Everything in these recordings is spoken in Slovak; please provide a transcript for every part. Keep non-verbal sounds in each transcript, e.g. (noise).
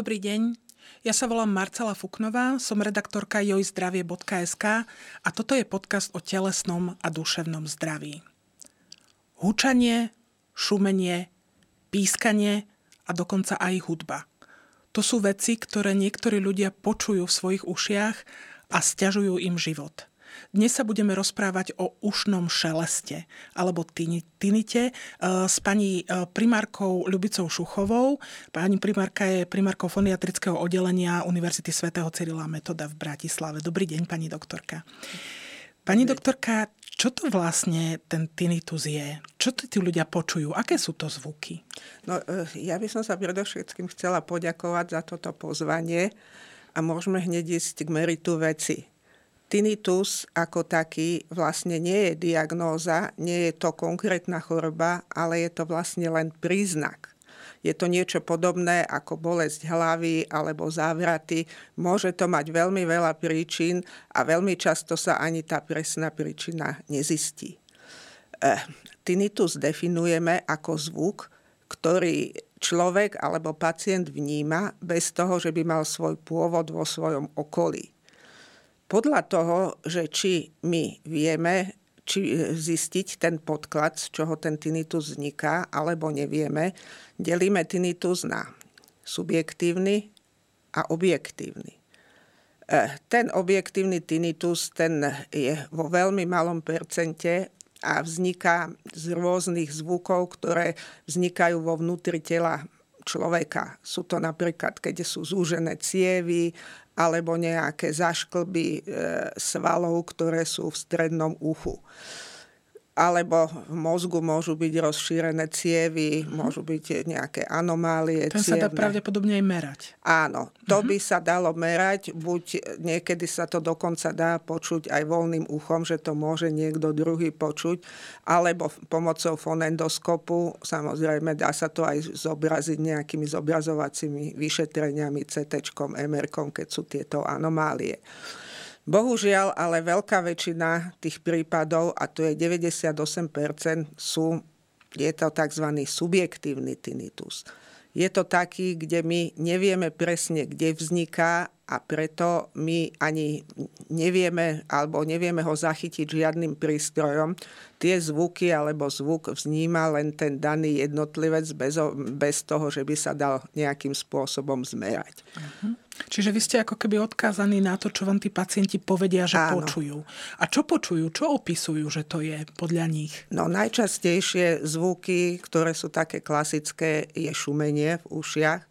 Dobrý deň. Ja sa volám Marcela Fuknová, som redaktorka jojzdravie.sk a toto je podcast o telesnom a duševnom zdraví. Húčanie, šumenie, pískanie a dokonca aj hudba. To sú veci, ktoré niektorí ľudia počujú v svojich ušiach a stiažujú im život – dnes sa budeme rozprávať o ušnom šeleste alebo tinite e, s pani e, primárkou Ľubicou Šuchovou. Pani primárka je primárkou foniatrického oddelenia Univerzity svätého Cyrila Metoda v Bratislave. Dobrý deň, pani doktorka. Pani doktorka, čo to vlastne ten tinnitus je? Čo to tí ľudia počujú? Aké sú to zvuky? No, e, ja by som sa predovšetkým chcela poďakovať za toto pozvanie a môžeme hneď ísť k meritu veci. Tinnitus ako taký vlastne nie je diagnóza, nie je to konkrétna choroba, ale je to vlastne len príznak. Je to niečo podobné ako bolesť hlavy alebo závraty. Môže to mať veľmi veľa príčin a veľmi často sa ani tá presná príčina nezistí. Eh, tinnitus definujeme ako zvuk, ktorý človek alebo pacient vníma bez toho, že by mal svoj pôvod vo svojom okolí podľa toho, že či my vieme či zistiť ten podklad, z čoho ten tinnitus vzniká, alebo nevieme, delíme tinnitus na subjektívny a objektívny. E, ten objektívny tinnitus ten je vo veľmi malom percente a vzniká z rôznych zvukov, ktoré vznikajú vo vnútri tela človeka. Sú to napríklad, keď sú zúžené cievy, alebo nejaké zašklby e, svalov, ktoré sú v strednom uchu alebo v mozgu môžu byť rozšírené cievy, uh-huh. môžu byť nejaké anomálie To sa dá pravdepodobne aj merať. Áno, to uh-huh. by sa dalo merať, buď niekedy sa to dokonca dá počuť aj voľným uchom, že to môže niekto druhý počuť, alebo pomocou fonendoskopu, samozrejme dá sa to aj zobraziť nejakými zobrazovacími vyšetreniami, CT, MR, keď sú tieto anomálie. Bohužiaľ, ale veľká väčšina tých prípadov, a to je 98%, sú, je to tzv. subjektívny tinnitus. Je to taký, kde my nevieme presne, kde vzniká a preto my ani nevieme alebo nevieme ho zachytiť žiadnym prístrojom. Tie zvuky alebo zvuk vzníma len ten daný jednotlivec bez, bez toho, že by sa dal nejakým spôsobom zmerať. Uh-huh. Čiže vy ste ako keby odkázaní na to, čo vám tí pacienti povedia, že Áno. počujú. A čo počujú? Čo opisujú, že to je podľa nich? No najčastejšie zvuky, ktoré sú také klasické, je šumenie v ušiach.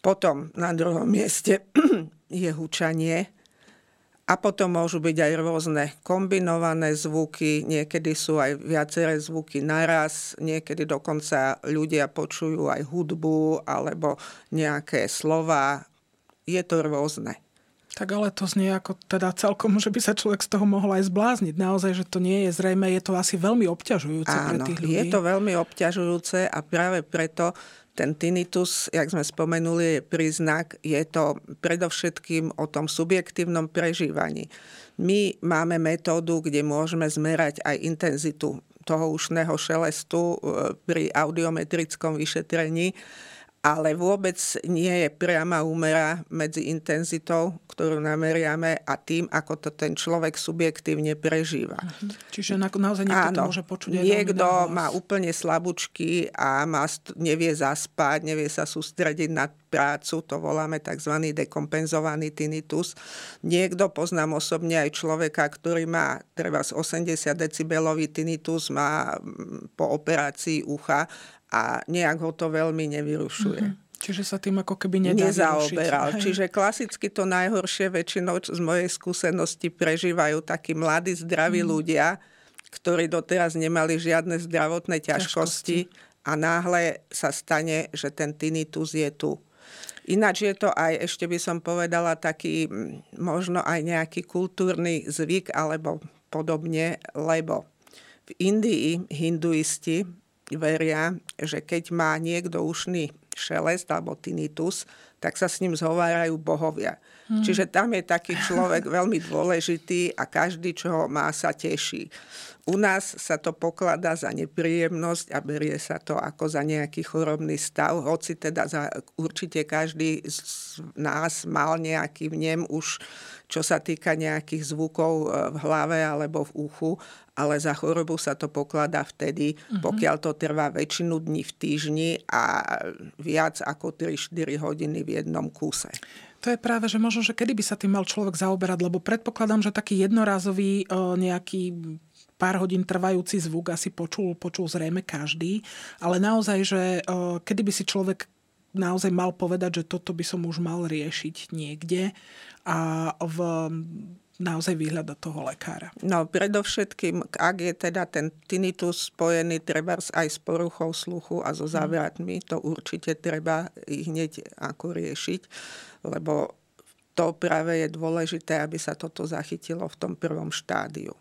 Potom na druhom mieste (clears throat) je hučanie. A potom môžu byť aj rôzne kombinované zvuky, niekedy sú aj viaceré zvuky naraz, niekedy dokonca ľudia počujú aj hudbu alebo nejaké slova je to rôzne. Tak ale to znie ako teda celkom, že by sa človek z toho mohol aj zblázniť. Naozaj, že to nie je zrejme, je to asi veľmi obťažujúce Áno, pre tých ľudí. je to veľmi obťažujúce a práve preto ten tinnitus, jak sme spomenuli, je príznak, je to predovšetkým o tom subjektívnom prežívaní. My máme metódu, kde môžeme zmerať aj intenzitu toho ušného šelestu e, pri audiometrickom vyšetrení ale vôbec nie je priama úmera medzi intenzitou, ktorú nameriame a tým, ako to ten človek subjektívne prežíva. Mhm. Čiže na, naozaj niekto Áno, to môže počuť Niekto má úplne slabúčky a má, nevie zaspať, nevie sa sústrediť na prácu, to voláme tzv. dekompenzovaný tinnitus. Niekto, poznám osobne aj človeka, ktorý má treba z 80 decibelový tinnitus, má po operácii ucha a nejak ho to veľmi nevyrušuje. Mm-hmm. Čiže sa tým ako keby nedá Nezaoberal. Vyrušiť. Čiže klasicky to najhoršie väčšinou z mojej skúsenosti prežívajú takí mladí, zdraví mm. ľudia, ktorí doteraz nemali žiadne zdravotné ťažkosti, ťažkosti a náhle sa stane, že ten tinnitus je tu. Ináč je to aj, ešte by som povedala, taký možno aj nejaký kultúrny zvyk alebo podobne, lebo v Indii hinduisti veria, že keď má niekto ušný šelest alebo tinnitus, tak sa s ním zhovárajú bohovia. Hmm. Čiže tam je taký človek (laughs) veľmi dôležitý a každý, čo ho má, sa teší. U nás sa to pokladá za nepríjemnosť a berie sa to ako za nejaký chorobný stav, hoci teda za, určite každý z nás mal nejaký vnem už, čo sa týka nejakých zvukov e, v hlave alebo v uchu, ale za chorobu sa to pokladá vtedy, uh-huh. pokiaľ to trvá väčšinu dní v týždni a viac ako 3-4 hodiny v jednom kúse. To je práve, že možno, že kedy by sa tým mal človek zaoberať, lebo predpokladám, že taký jednorázový e, nejaký pár hodín trvajúci zvuk asi počul, počul zrejme každý, ale naozaj, že e, kedy by si človek naozaj mal povedať, že toto by som už mal riešiť niekde a v naozaj vyhľadať toho lekára? No predovšetkým, ak je teda ten tinnitus spojený treba aj s poruchou sluchu a so mhm. závratmi, to určite treba ich hneď ako riešiť, lebo to práve je dôležité, aby sa toto zachytilo v tom prvom štádiu.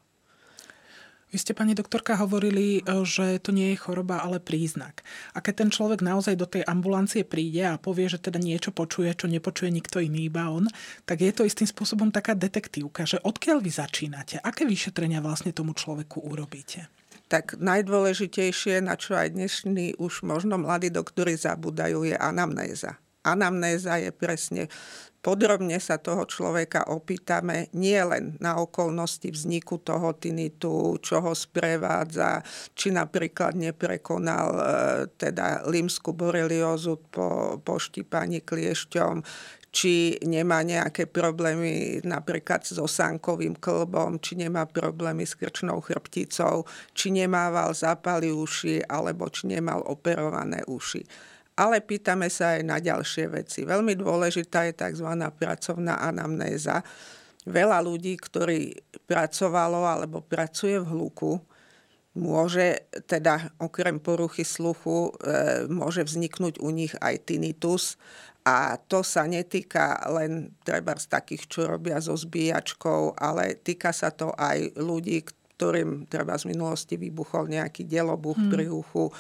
Vy ste, pani doktorka, hovorili, e, že to nie je choroba, ale príznak. A keď ten človek naozaj do tej ambulancie príde a povie, že teda niečo počuje, čo nepočuje nikto iný, iba on, tak je to istým spôsobom taká detektívka, že odkiaľ vy začínate, aké vyšetrenia vlastne tomu človeku urobíte? Tak najdôležitejšie, na čo aj dnešní už možno mladí doktori zabúdajú, je anamnéza. Anamnéza je presne podrobne sa toho človeka opýtame nie len na okolnosti vzniku toho tinitu, čo ho sprevádza, či napríklad neprekonal e, teda limskú boreliózu po, po štípaní kliešťom, či nemá nejaké problémy napríklad s osánkovým klbom, či nemá problémy s krčnou chrbticou, či nemával zápaly uši, alebo či nemal operované uši ale pýtame sa aj na ďalšie veci. Veľmi dôležitá je tzv. pracovná anamnéza. Veľa ľudí, ktorí pracovalo alebo pracuje v hluku, môže teda okrem poruchy sluchu, e, môže vzniknúť u nich aj tinnitus. A to sa netýka len treba z takých, čo robia so zbíjačkou, ale týka sa to aj ľudí, ktorým treba z minulosti vybuchol nejaký delobuch hmm. pri uchu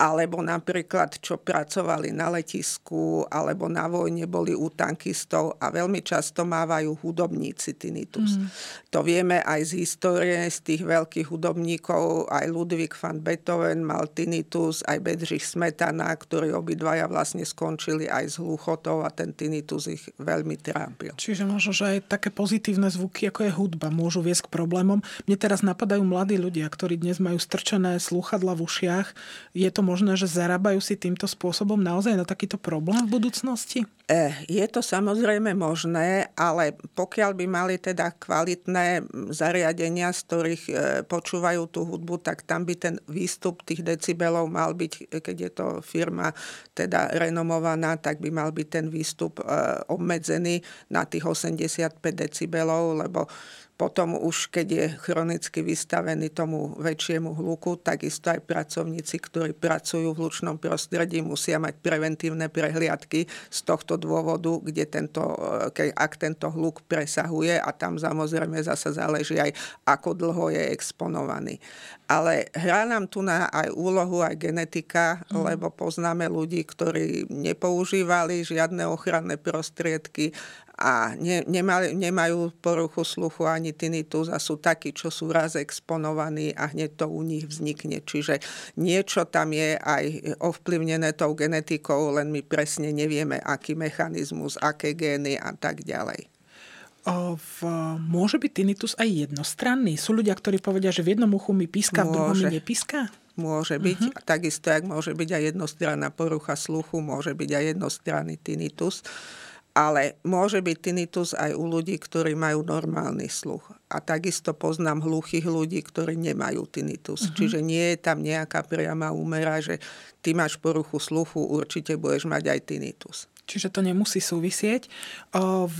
alebo napríklad, čo pracovali na letisku, alebo na vojne boli u tankistov a veľmi často mávajú hudobníci tinnitus. Mm. To vieme aj z histórie, z tých veľkých hudobníkov, aj Ludwig van Beethoven mal tinnitus, aj Bedřich Smetana, ktorí obidvaja vlastne skončili aj s hluchotou a ten tinnitus ich veľmi trápil. Čiže možno, že aj také pozitívne zvuky, ako je hudba, môžu viesť k problémom. Mne teraz napadajú mladí ľudia, ktorí dnes majú strčené slúchadla v ušiach. Je to možné, že zarábajú si týmto spôsobom naozaj na takýto problém v budúcnosti? E, je to samozrejme možné, ale pokiaľ by mali teda kvalitné zariadenia, z ktorých e, počúvajú tú hudbu, tak tam by ten výstup tých decibelov mal byť, keď je to firma teda renomovaná, tak by mal byť ten výstup obmedzený na tých 85 decibelov, lebo potom už, keď je chronicky vystavený tomu väčšiemu hluku, takisto aj pracovníci, ktorí pracujú v hlučnom prostredí, musia mať preventívne prehliadky z tohto dôvodu, kde tento, ak tento hluk presahuje a tam samozrejme zase záleží aj, ako dlho je exponovaný. Ale hrá nám tu na aj úlohu aj genetika, mm. lebo poznáme ľudí, ktorí nepoužívali žiadne ochranné prostriedky a ne, nemali, nemajú poruchu sluchu ani tinnitus a sú takí, čo sú raz exponovaní a hneď to u nich vznikne. Čiže niečo tam je aj ovplyvnené tou genetikou, len my presne nevieme, aký mechanizmus, aké gény a tak ďalej. V, môže byť tinnitus aj jednostranný? Sú ľudia, ktorí povedia, že v jednom uchu mi píska, v druhom mi nepíska? Môže byť. Uh-huh. Takisto, ak môže byť aj jednostranná porucha sluchu, môže byť aj jednostranný tinnitus ale môže byť tinnitus aj u ľudí, ktorí majú normálny sluch. A takisto poznám hluchých ľudí, ktorí nemajú tinnitus. Uh-huh. Čiže nie je tam nejaká priama úmera, že ty máš poruchu sluchu, určite budeš mať aj tinnitus. Čiže to nemusí súvisieť. V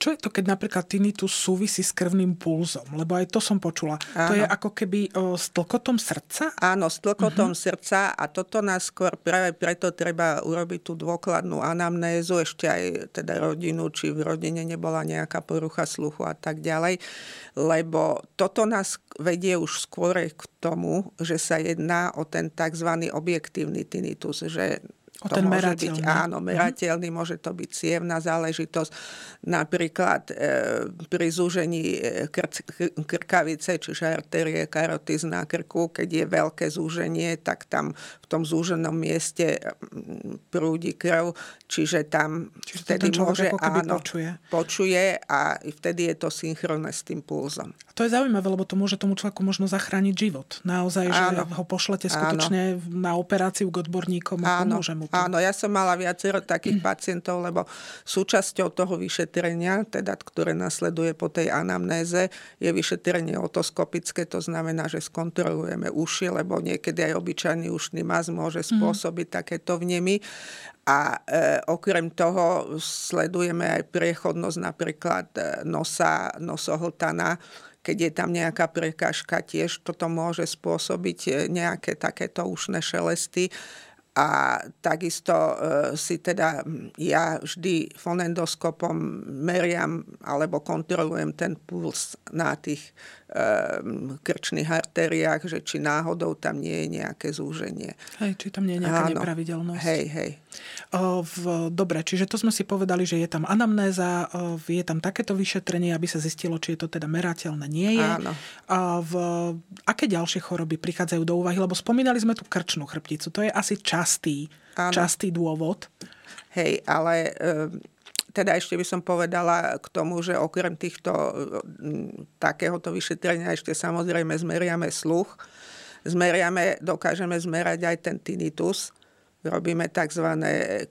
čo je to, keď napríklad tinnitus súvisí s krvným pulzom? Lebo aj to som počula. Áno. To je ako keby o, s tlkotom srdca? Áno, s tlkotom uh-huh. srdca a toto nás skôr práve preto treba urobiť tú dôkladnú anamnézu, ešte aj teda rodinu, či v rodine nebola nejaká porucha sluchu a tak ďalej. Lebo toto nás vedie už skôr k tomu, že sa jedná o ten tzv. objektívny tinnitus, že O to ten môže byť, áno, mhm. merateľný, môže to byť cievná záležitosť. Napríklad e, pri zúžení e, kr- krkavice, čiže arterie karotiz na krku, keď je veľké zúženie, tak tam tom zúženom mieste prúdi krv, čiže tam čiže vtedy môže, áno, počuje. počuje a vtedy je to synchronné s tým pulzom. A to je zaujímavé, lebo to môže tomu človeku možno zachrániť život. Naozaj, že áno. ho pošlete skutočne áno. na operáciu k odborníkom a áno. pomôže mu to. Áno, ja som mala viacero takých (clears throat) pacientov, lebo súčasťou toho vyšetrenia, teda, ktoré nasleduje po tej anamnéze, je vyšetrenie otoskopické, to znamená, že skontrolujeme uši, lebo niekedy aj obyčajný ušný maz môže mhm. spôsobiť mm. takéto vnemy. A e, okrem toho sledujeme aj priechodnosť napríklad e, nosa, nosohltana, keď je tam nejaká prekážka, tiež toto môže spôsobiť e, nejaké takéto ušné šelesty. A takisto e, si teda ja vždy fonendoskopom meriam alebo kontrolujem ten puls na tých krčných artériách, že či náhodou tam nie je nejaké zúženie. Hej, či tam nie je nejaká Áno. nepravidelnosť. Hej, hej. O, v, dobre, čiže to sme si povedali, že je tam anamnéza, o, je tam takéto vyšetrenie, aby sa zistilo, či je to teda merateľné, nie je. Áno. A v, aké ďalšie choroby prichádzajú do úvahy? Lebo spomínali sme tu krčnú chrbticu. To je asi častý, častý dôvod. Hej, ale teda ešte by som povedala k tomu, že okrem týchto takéhoto vyšetrenia ešte samozrejme zmeriame sluch. Zmeriame, dokážeme zmerať aj ten tinnitus. Robíme tzv.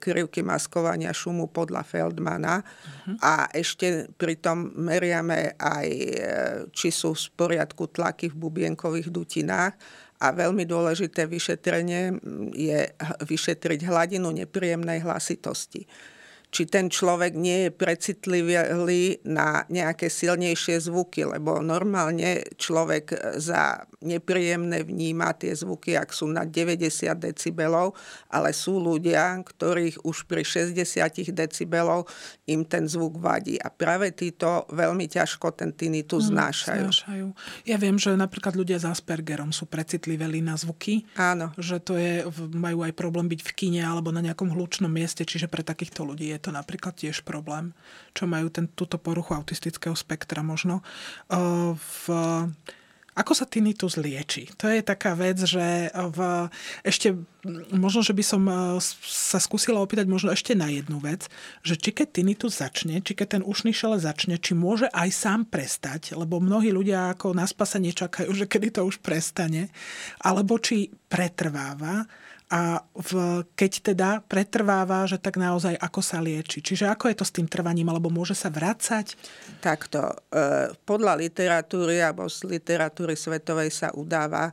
krivky maskovania šumu podľa Feldmana uh-huh. a ešte pritom meriame aj, e, či sú v poriadku tlaky v bubienkových dutinách a veľmi dôležité vyšetrenie je vyšetriť hladinu nepríjemnej hlasitosti či ten človek nie je precitlivý na nejaké silnejšie zvuky, lebo normálne človek za nepríjemné vníma tie zvuky, ak sú na 90 decibelov, ale sú ľudia, ktorých už pri 60 decibelov im ten zvuk vadí. A práve títo veľmi ťažko ten tinnitus mm, znášajú. znášajú. Ja viem, že napríklad ľudia s Aspergerom sú precitliveli na zvuky. Áno. Že to je, majú aj problém byť v kine alebo na nejakom hlučnom mieste, čiže pre takýchto ľudí je to napríklad tiež problém, čo majú ten, túto poruchu autistického spektra možno. V, ako sa tinnitus lieči? To je taká vec, že v, ešte možno, že by som sa skúsila opýtať možno ešte na jednu vec, že či keď tinnitus začne, či keď ten ušný šele začne, či môže aj sám prestať, lebo mnohí ľudia ako na spasenie čakajú, že kedy to už prestane, alebo či pretrváva a v, keď teda pretrváva, že tak naozaj ako sa lieči. Čiže ako je to s tým trvaním, alebo môže sa vracať? Takto. E, podľa literatúry alebo z literatúry svetovej sa udáva,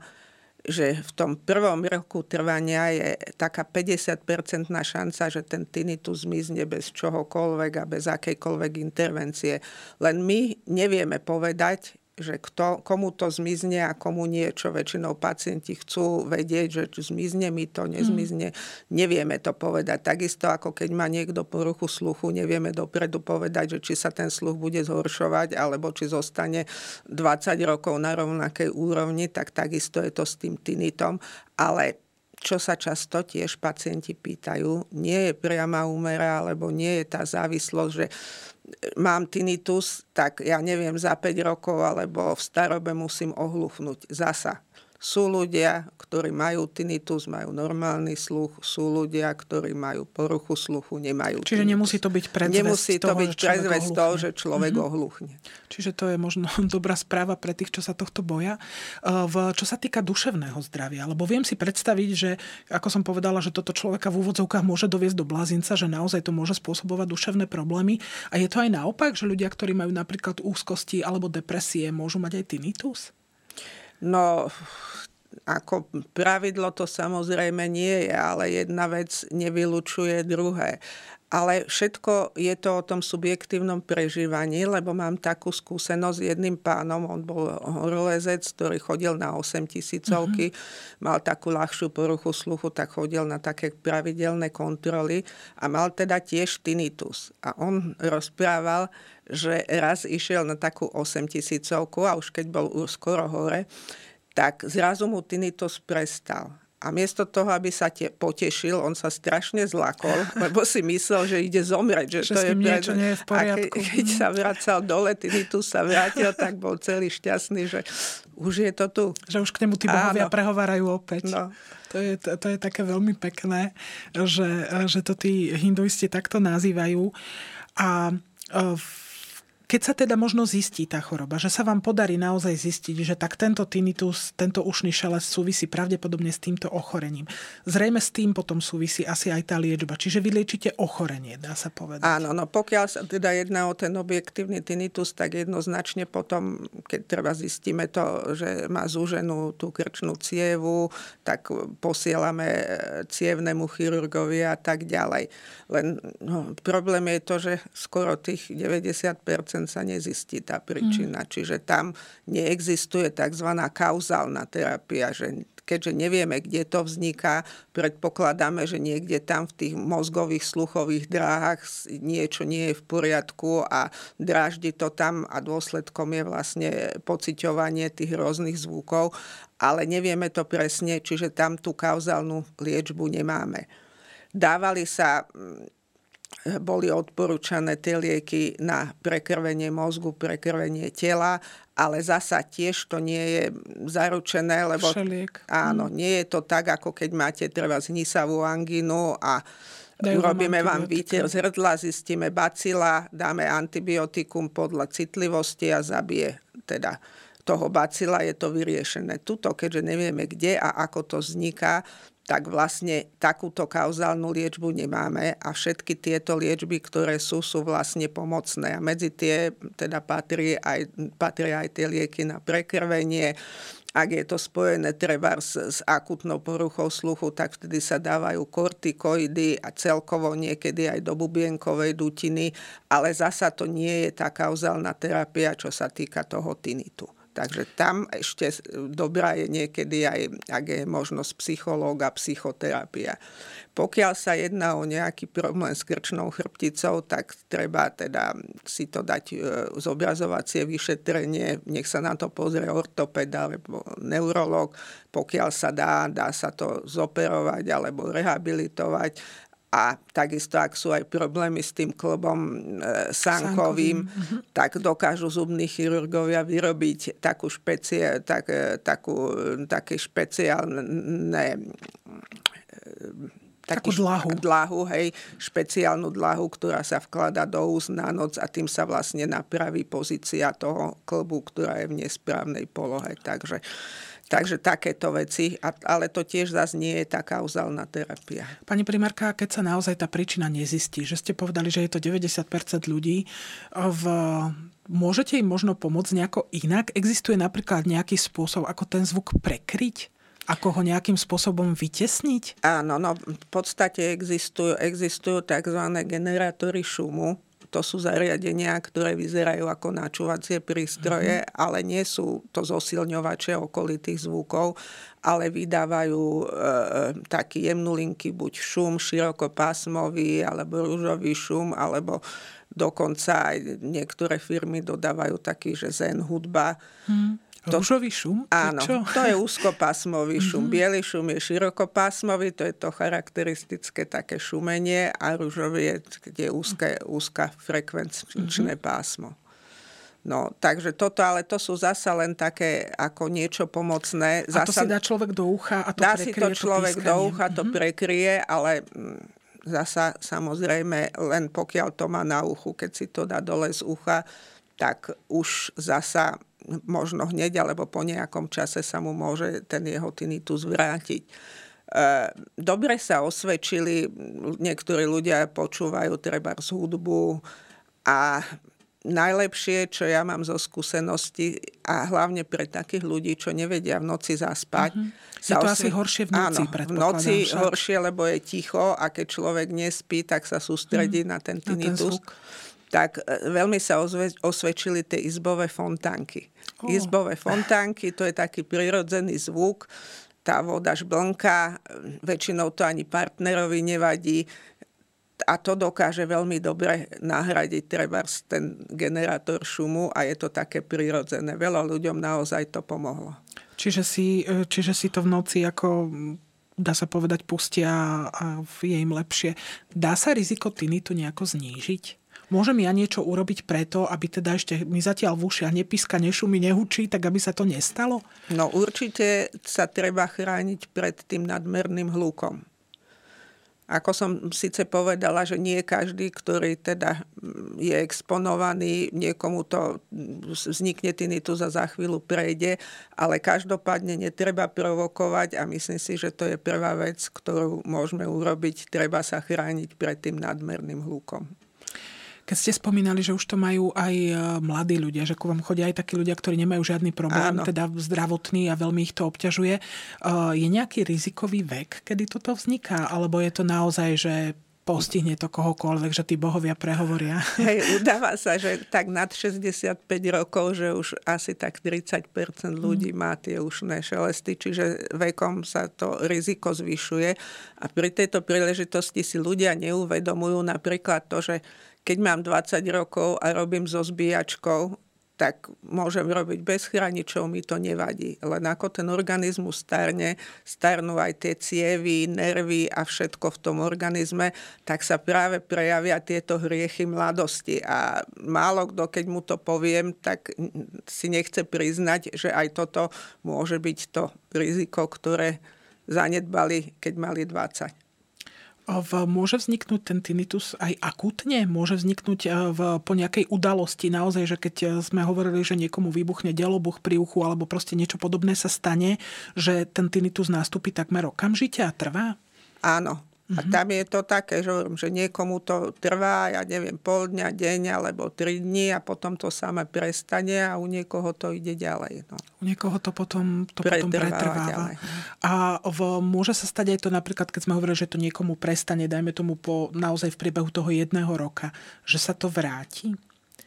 že v tom prvom roku trvania je taká 50-percentná šanca, že ten tinnitus zmizne bez čohokoľvek a bez akejkoľvek intervencie. Len my nevieme povedať, že kto, komu to zmizne a komu nie, čo väčšinou pacienti chcú vedieť, že zmizne mi to, nezmizne, mm. nevieme to povedať. Takisto ako keď má niekto poruchu sluchu, nevieme dopredu povedať, že či sa ten sluch bude zhoršovať, alebo či zostane 20 rokov na rovnakej úrovni, tak takisto je to s tým tinitom. Ale čo sa často tiež pacienti pýtajú, nie je priama úmera, alebo nie je tá závislosť, že mám tinnitus, tak ja neviem, za 5 rokov alebo v starobe musím ohluchnúť zasa. Sú ľudia, ktorí majú tinnitus, majú normálny sluch, sú ľudia, ktorí majú poruchu sluchu, nemajú Čiže tinnitus. nemusí to byť predzvesť Nemusí to toho, byť predzvesť toho, že človek mm-hmm. ohluchne. Čiže to je možno (laughs) dobrá správa pre tých, čo sa tohto boja. V, čo sa týka duševného zdravia, lebo viem si predstaviť, že ako som povedala, že toto človeka v úvodzovkách môže doviesť do blázinca, že naozaj to môže spôsobovať duševné problémy. A je to aj naopak, že ľudia, ktorí majú napríklad úzkosti alebo depresie, môžu mať aj tinnitus? No, ako pravidlo to samozrejme nie je, ale jedna vec nevylučuje druhé. Ale všetko je to o tom subjektívnom prežívaní, lebo mám takú skúsenosť s jedným pánom, on bol horolezec, ktorý chodil na 8 tisícovky, mm-hmm. mal takú ľahšiu poruchu sluchu, tak chodil na také pravidelné kontroly a mal teda tiež tinnitus. A on rozprával, že raz išiel na takú 8 tisícovku a už keď bol skoro hore, tak zrazu mu tinnitus prestal. A miesto toho, aby sa te potešil, on sa strašne zlakol, (laughs) lebo si myslel, že ide zomrieť. Že, že to je niečo nie je v poriadku. A ke, keď sa vracal dole, tu sa vrátil, tak bol celý šťastný, že už je to tu. Že už k nemu tí bohovia Áno. prehovárajú opäť. No. To je, to, to je také veľmi pekné, že, že to tí hinduisti takto nazývajú. A v keď sa teda možno zistí tá choroba, že sa vám podarí naozaj zistiť, že tak tento tinnitus, tento ušný šelest súvisí pravdepodobne s týmto ochorením. Zrejme s tým potom súvisí asi aj tá liečba. Čiže vy liečite ochorenie, dá sa povedať. Áno, no pokiaľ sa teda jedná o ten objektívny tinnitus, tak jednoznačne potom, keď treba zistíme to, že má zúženú tú krčnú cievu, tak posielame cievnemu chirurgovi a tak ďalej. Len no, problém je to, že skoro tých 90% sa nezistí tá príčina. Mm. Čiže tam neexistuje tzv. kauzálna terapia, že keďže nevieme, kde to vzniká, predpokladáme, že niekde tam v tých mozgových sluchových dráhach niečo nie je v poriadku a dráždi to tam a dôsledkom je vlastne pociťovanie tých rôznych zvukov, ale nevieme to presne, čiže tam tú kauzálnu liečbu nemáme. Dávali sa boli odporúčané tie lieky na prekrvenie mozgu, prekrvenie tela, ale zasa tiež to nie je zaručené, lebo Všeliek. áno, mm. nie je to tak, ako keď máte treba zhnisavú angínu a Dajú urobíme vám výter z hrdla, zistíme bacila, dáme antibiotikum podľa citlivosti a zabije teda toho bacila, je to vyriešené. Tuto, keďže nevieme kde a ako to vzniká, tak vlastne takúto kauzálnu liečbu nemáme a všetky tieto liečby, ktoré sú, sú vlastne pomocné. A medzi tie teda patrí aj, patrí aj tie lieky na prekrvenie, ak je to spojené treba s, s akutnou poruchou sluchu, tak vtedy sa dávajú kortikoidy a celkovo niekedy aj do bubienkovej dutiny, ale zasa to nie je tá kauzálna terapia, čo sa týka toho tinitu. Takže tam ešte dobrá je niekedy aj, ak je možnosť psychológa, psychoterapia. Pokiaľ sa jedná o nejaký problém s krčnou chrbticou, tak treba teda si to dať e, zobrazovacie vyšetrenie, nech sa na to pozrie ortoped alebo neurolog. Pokiaľ sa dá, dá sa to zoperovať alebo rehabilitovať a takisto, ak sú aj problémy s tým klbom e, sankovým, uh-huh. tak dokážu zubní chirurgovia vyrobiť takú špecie, tak, e, takú, také špeciálne e, takú dlahu. dlahu, hej, špeciálnu dlahu, ktorá sa vklada do úst na noc a tým sa vlastne napraví pozícia toho klbu, ktorá je v nesprávnej polohe. Takže Takže takéto veci, ale to tiež zase nie je tá kauzálna terapia. Pani primárka, keď sa naozaj tá príčina nezistí, že ste povedali, že je to 90% ľudí, v, môžete im možno pomôcť nejako inak? Existuje napríklad nejaký spôsob, ako ten zvuk prekryť? Ako ho nejakým spôsobom vytesniť? Áno, no v podstate existujú, existujú tzv. generátory šumu, to sú zariadenia, ktoré vyzerajú ako načúvacie prístroje, mm-hmm. ale nie sú to zosilňovače okolitých zvukov, ale vydávajú e, taký jemnulinky, buď šum širokopásmový, alebo rúžový šum, alebo dokonca aj niektoré firmy dodávajú taký, že zen hudba. Mm to, Rúžový šum? Áno, čo? to je úzkopásmový (laughs) šum. Mm-hmm. Bielý šum je širokopásmový, to je to charakteristické také šumenie a rúžový je, kde je úzke, úzka frekvenčné mm-hmm. pásmo. No, takže toto, ale to sú zasa len také ako niečo pomocné. Zasa, a to si dá človek do ucha a to dá si to človek to do ucha, to mm-hmm. prekrie, ale mm, zasa samozrejme len pokiaľ to má na uchu, keď si to dá dole z ucha, tak už zasa možno hneď alebo po nejakom čase sa mu môže ten jeho tinnitus vrátiť. E, dobre sa osvedčili, niektorí ľudia počúvajú treba z hudbu a najlepšie, čo ja mám zo skúsenosti a hlavne pre takých ľudí, čo nevedia v noci zaspať. Uh-huh. Je to osve... asi horšie v noci, Áno, v noci však. horšie, lebo je ticho a keď človek nespí, tak sa sústredí uh-huh. na ten tinnitus. Na ten tak e, veľmi sa osvedčili tie izbové fontánky. Oh. Izbové fontánky, to je taký prirodzený zvuk, tá voda žblnká, väčšinou to ani partnerovi nevadí a to dokáže veľmi dobre nahradiť treba ten generátor šumu a je to také prirodzené. Veľa ľuďom naozaj to pomohlo. Čiže si, e, čiže si to v noci ako dá sa povedať, pustia a je im lepšie. Dá sa riziko tinitu nejako znížiť? Môžem ja niečo urobiť preto, aby teda ešte mi zatiaľ v ušiach nepíska, nešumí, nehučí, tak aby sa to nestalo? No určite sa treba chrániť pred tým nadmerným hľukom. Ako som síce povedala, že nie každý, ktorý teda mm, je exponovaný, niekomu to mm, vznikne tinnitus a za chvíľu prejde, ale každopádne netreba provokovať a myslím si, že to je prvá vec, ktorú môžeme urobiť. Treba sa chrániť pred tým nadmerným hľukom. Keď ste spomínali, že už to majú aj e, mladí ľudia, že ku vám chodia aj takí ľudia, ktorí nemajú žiadny problém, Áno. teda zdravotný a veľmi ich to obťažuje. E, je nejaký rizikový vek, kedy toto vzniká? Alebo je to naozaj, že postihne to kohokoľvek, že tí bohovia prehovoria. (laughs) Hej, udáva sa, že tak nad 65 rokov, že už asi tak 30% ľudí mm. má tie ušné šelesty, čiže vekom sa to riziko zvyšuje. A pri tejto príležitosti si ľudia neuvedomujú napríklad to, že keď mám 20 rokov a robím so zbíjačkou, tak môžem robiť bez chráničov, mi to nevadí. Len ako ten organizmus starne, starnú aj tie cievy, nervy a všetko v tom organizme, tak sa práve prejavia tieto hriechy mladosti. A málo kto, keď mu to poviem, tak si nechce priznať, že aj toto môže byť to riziko, ktoré zanedbali, keď mali 20 v, môže vzniknúť ten tinnitus aj akutne? Môže vzniknúť e, v, po nejakej udalosti naozaj, že keď e, sme hovorili, že niekomu vybuchne delobuch pri uchu alebo proste niečo podobné sa stane, že ten tinnitus nástupí takmer okamžite a trvá? Áno, a mhm. tam je to také, že, že niekomu to trvá, ja neviem, pol dňa, deň alebo tri dní a potom to samé prestane a u niekoho to ide ďalej. No. U niekoho to potom, to pretrváva potom pretrváva. Ďalej. No. A v, môže sa stať aj to napríklad, keď sme hovorili, že to niekomu prestane, dajme tomu po, naozaj v priebehu toho jedného roka, že sa to vráti?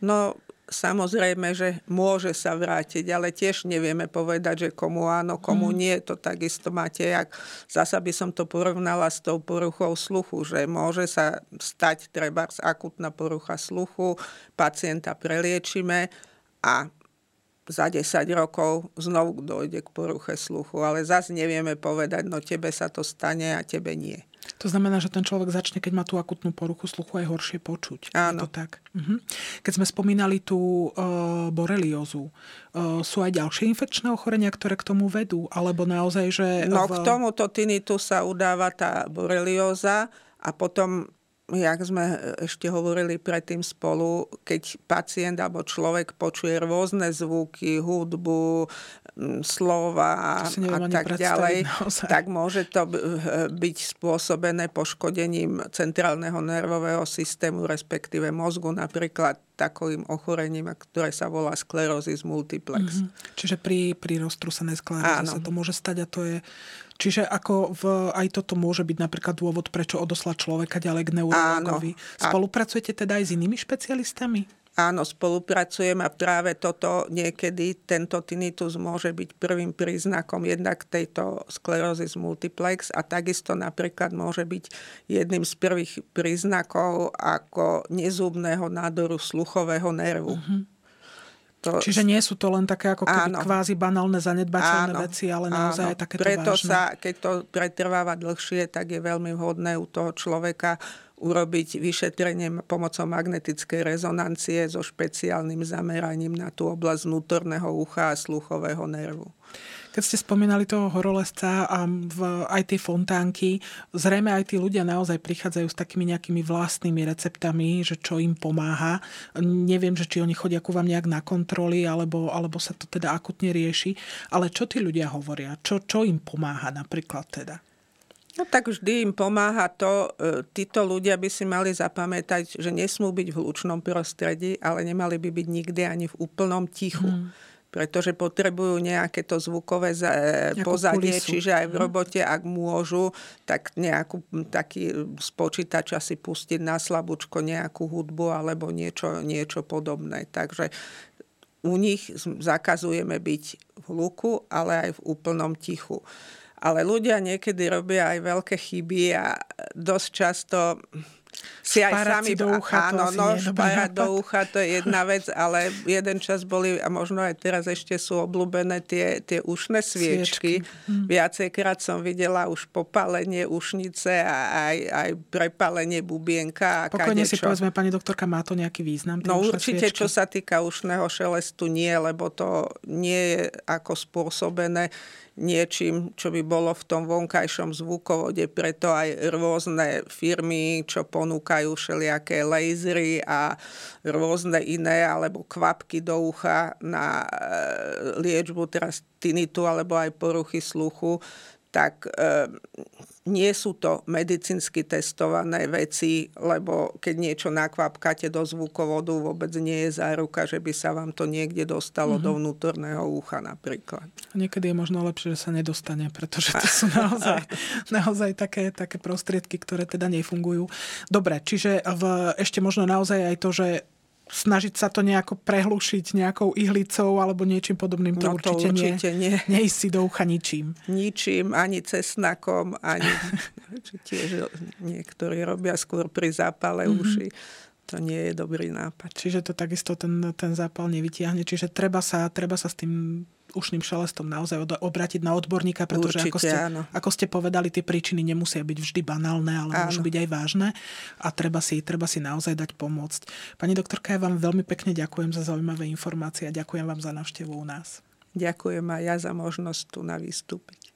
No, Samozrejme, že môže sa vrátiť, ale tiež nevieme povedať, že komu áno, komu mm. nie. To takisto máte, jak zasa by som to porovnala s tou poruchou sluchu, že môže sa stať treba akutná porucha sluchu, pacienta preliečime a za 10 rokov znovu dojde k poruche sluchu. Ale zase nevieme povedať, no tebe sa to stane a tebe nie. To znamená, že ten človek začne, keď má tú akutnú poruchu sluchu, aj horšie počuť. Áno. Je to tak? Mhm. Keď sme spomínali tú uh, boreliózu, uh, sú aj ďalšie infekčné ochorenia, ktoré k tomu vedú? Alebo naozaj, že... No v... k tomuto tinitu sa udáva tá borelióza a potom jak sme ešte hovorili predtým spolu, keď pacient alebo človek počuje rôzne zvuky, hudbu, slova a tak ďalej, naozaj. tak môže to byť spôsobené poškodením centrálneho nervového systému, respektíve mozgu, napríklad takovým ochorením, ktoré sa volá sklerózis multiplex. Mm-hmm. Čiže pri, pri roztrusenej skleróze sa to môže stať a to je... Čiže ako v, aj toto môže byť napríklad dôvod, prečo odoslať človeka ďalej k neurologovi. Spolupracujete teda aj s inými špecialistami? Áno, spolupracujem a práve toto niekedy, tento tinnitus môže byť prvým príznakom jednak tejto sklerózis multiplex a takisto napríklad môže byť jedným z prvých príznakov ako nezúbného nádoru sluchového nervu. Mm-hmm. To... Čiže nie sú to len také ako keby áno. kvázi banálne, zanedbateľné áno, veci, ale naozaj áno. také Preto vážne. sa, keď to pretrváva dlhšie, tak je veľmi vhodné u toho človeka urobiť vyšetrenie pomocou magnetickej rezonancie so špeciálnym zameraním na tú oblasť vnútorného ucha a sluchového nervu. Keď ste spomínali toho horolesca a v, aj tie fontánky, zrejme aj tí ľudia naozaj prichádzajú s takými nejakými vlastnými receptami, že čo im pomáha. Neviem, že či oni chodia ku vám nejak na kontroly, alebo, alebo sa to teda akutne rieši. Ale čo tí ľudia hovoria? Čo, čo im pomáha napríklad teda? No tak vždy im pomáha to, e, títo ľudia by si mali zapamätať, že nesmú byť v hlučnom prostredí, ale nemali by byť nikdy ani v úplnom tichu. Mm. Pretože potrebujú nejaké to zvukové pozadie, kulisu. čiže aj v mhm. robote, ak môžu, tak nejakú taký z počítača si pustiť na slabúčko nejakú hudbu alebo niečo, niečo podobné. Takže u nich zakazujeme byť v hluku, ale aj v úplnom tichu. Ale ľudia niekedy robia aj veľké chyby a dosť často si aj Špárať sami... si do ucha, to áno, asi no, špárať do ucha, to je jedna vec, ale jeden čas boli, a možno aj teraz ešte sú obľúbené tie, tie ušné sviečky. Sviečky. Viacejkrát som videla už popálenie ušnice a aj, aj prepálenie bubienka a Pokojne si kadečo. povedzme, pani doktorka, má to nejaký význam? No určite, sviečky? čo sa týka ušného šelestu, nie, lebo to nie je ako spôsobené niečím, čo by bolo v tom vonkajšom zvukovode. Preto aj rôzne firmy, čo ponúkajú všelijaké lasery a rôzne iné, alebo kvapky do ucha na e, liečbu teraz tinitu alebo aj poruchy sluchu, tak e, nie sú to medicínsky testované veci, lebo keď niečo nakvapkáte do zvukovodu, vôbec nie je záruka, že by sa vám to niekde dostalo mm-hmm. do vnútorného ucha napríklad. Niekedy je možno lepšie, že sa nedostane, pretože to (laughs) sú naozaj, naozaj také, také prostriedky, ktoré teda nefungujú. Dobre, čiže v, ešte možno naozaj aj to, že snažiť sa to nejako prehlušiť nejakou ihlicou alebo niečím podobným, to, No to určite, určite nie. Neísť si do ucha ničím. Ničím, ani cesnakom, ani (laughs) tiež niektorí robia skôr pri zápale mm-hmm. uši. To nie je dobrý nápad. Čiže to takisto ten, ten zápal nevytiahne. Čiže treba sa, treba sa s tým ušným šelestom naozaj od- obrátiť na odborníka, pretože ako Určite, ste, áno. ako ste povedali, tie príčiny nemusia byť vždy banálne, ale Áno. môžu byť aj vážne a treba si, treba si naozaj dať pomôcť. Pani doktorka, ja vám veľmi pekne ďakujem za zaujímavé informácie a ďakujem vám za návštevu u nás. Ďakujem aj ja za možnosť tu na vystúpiť.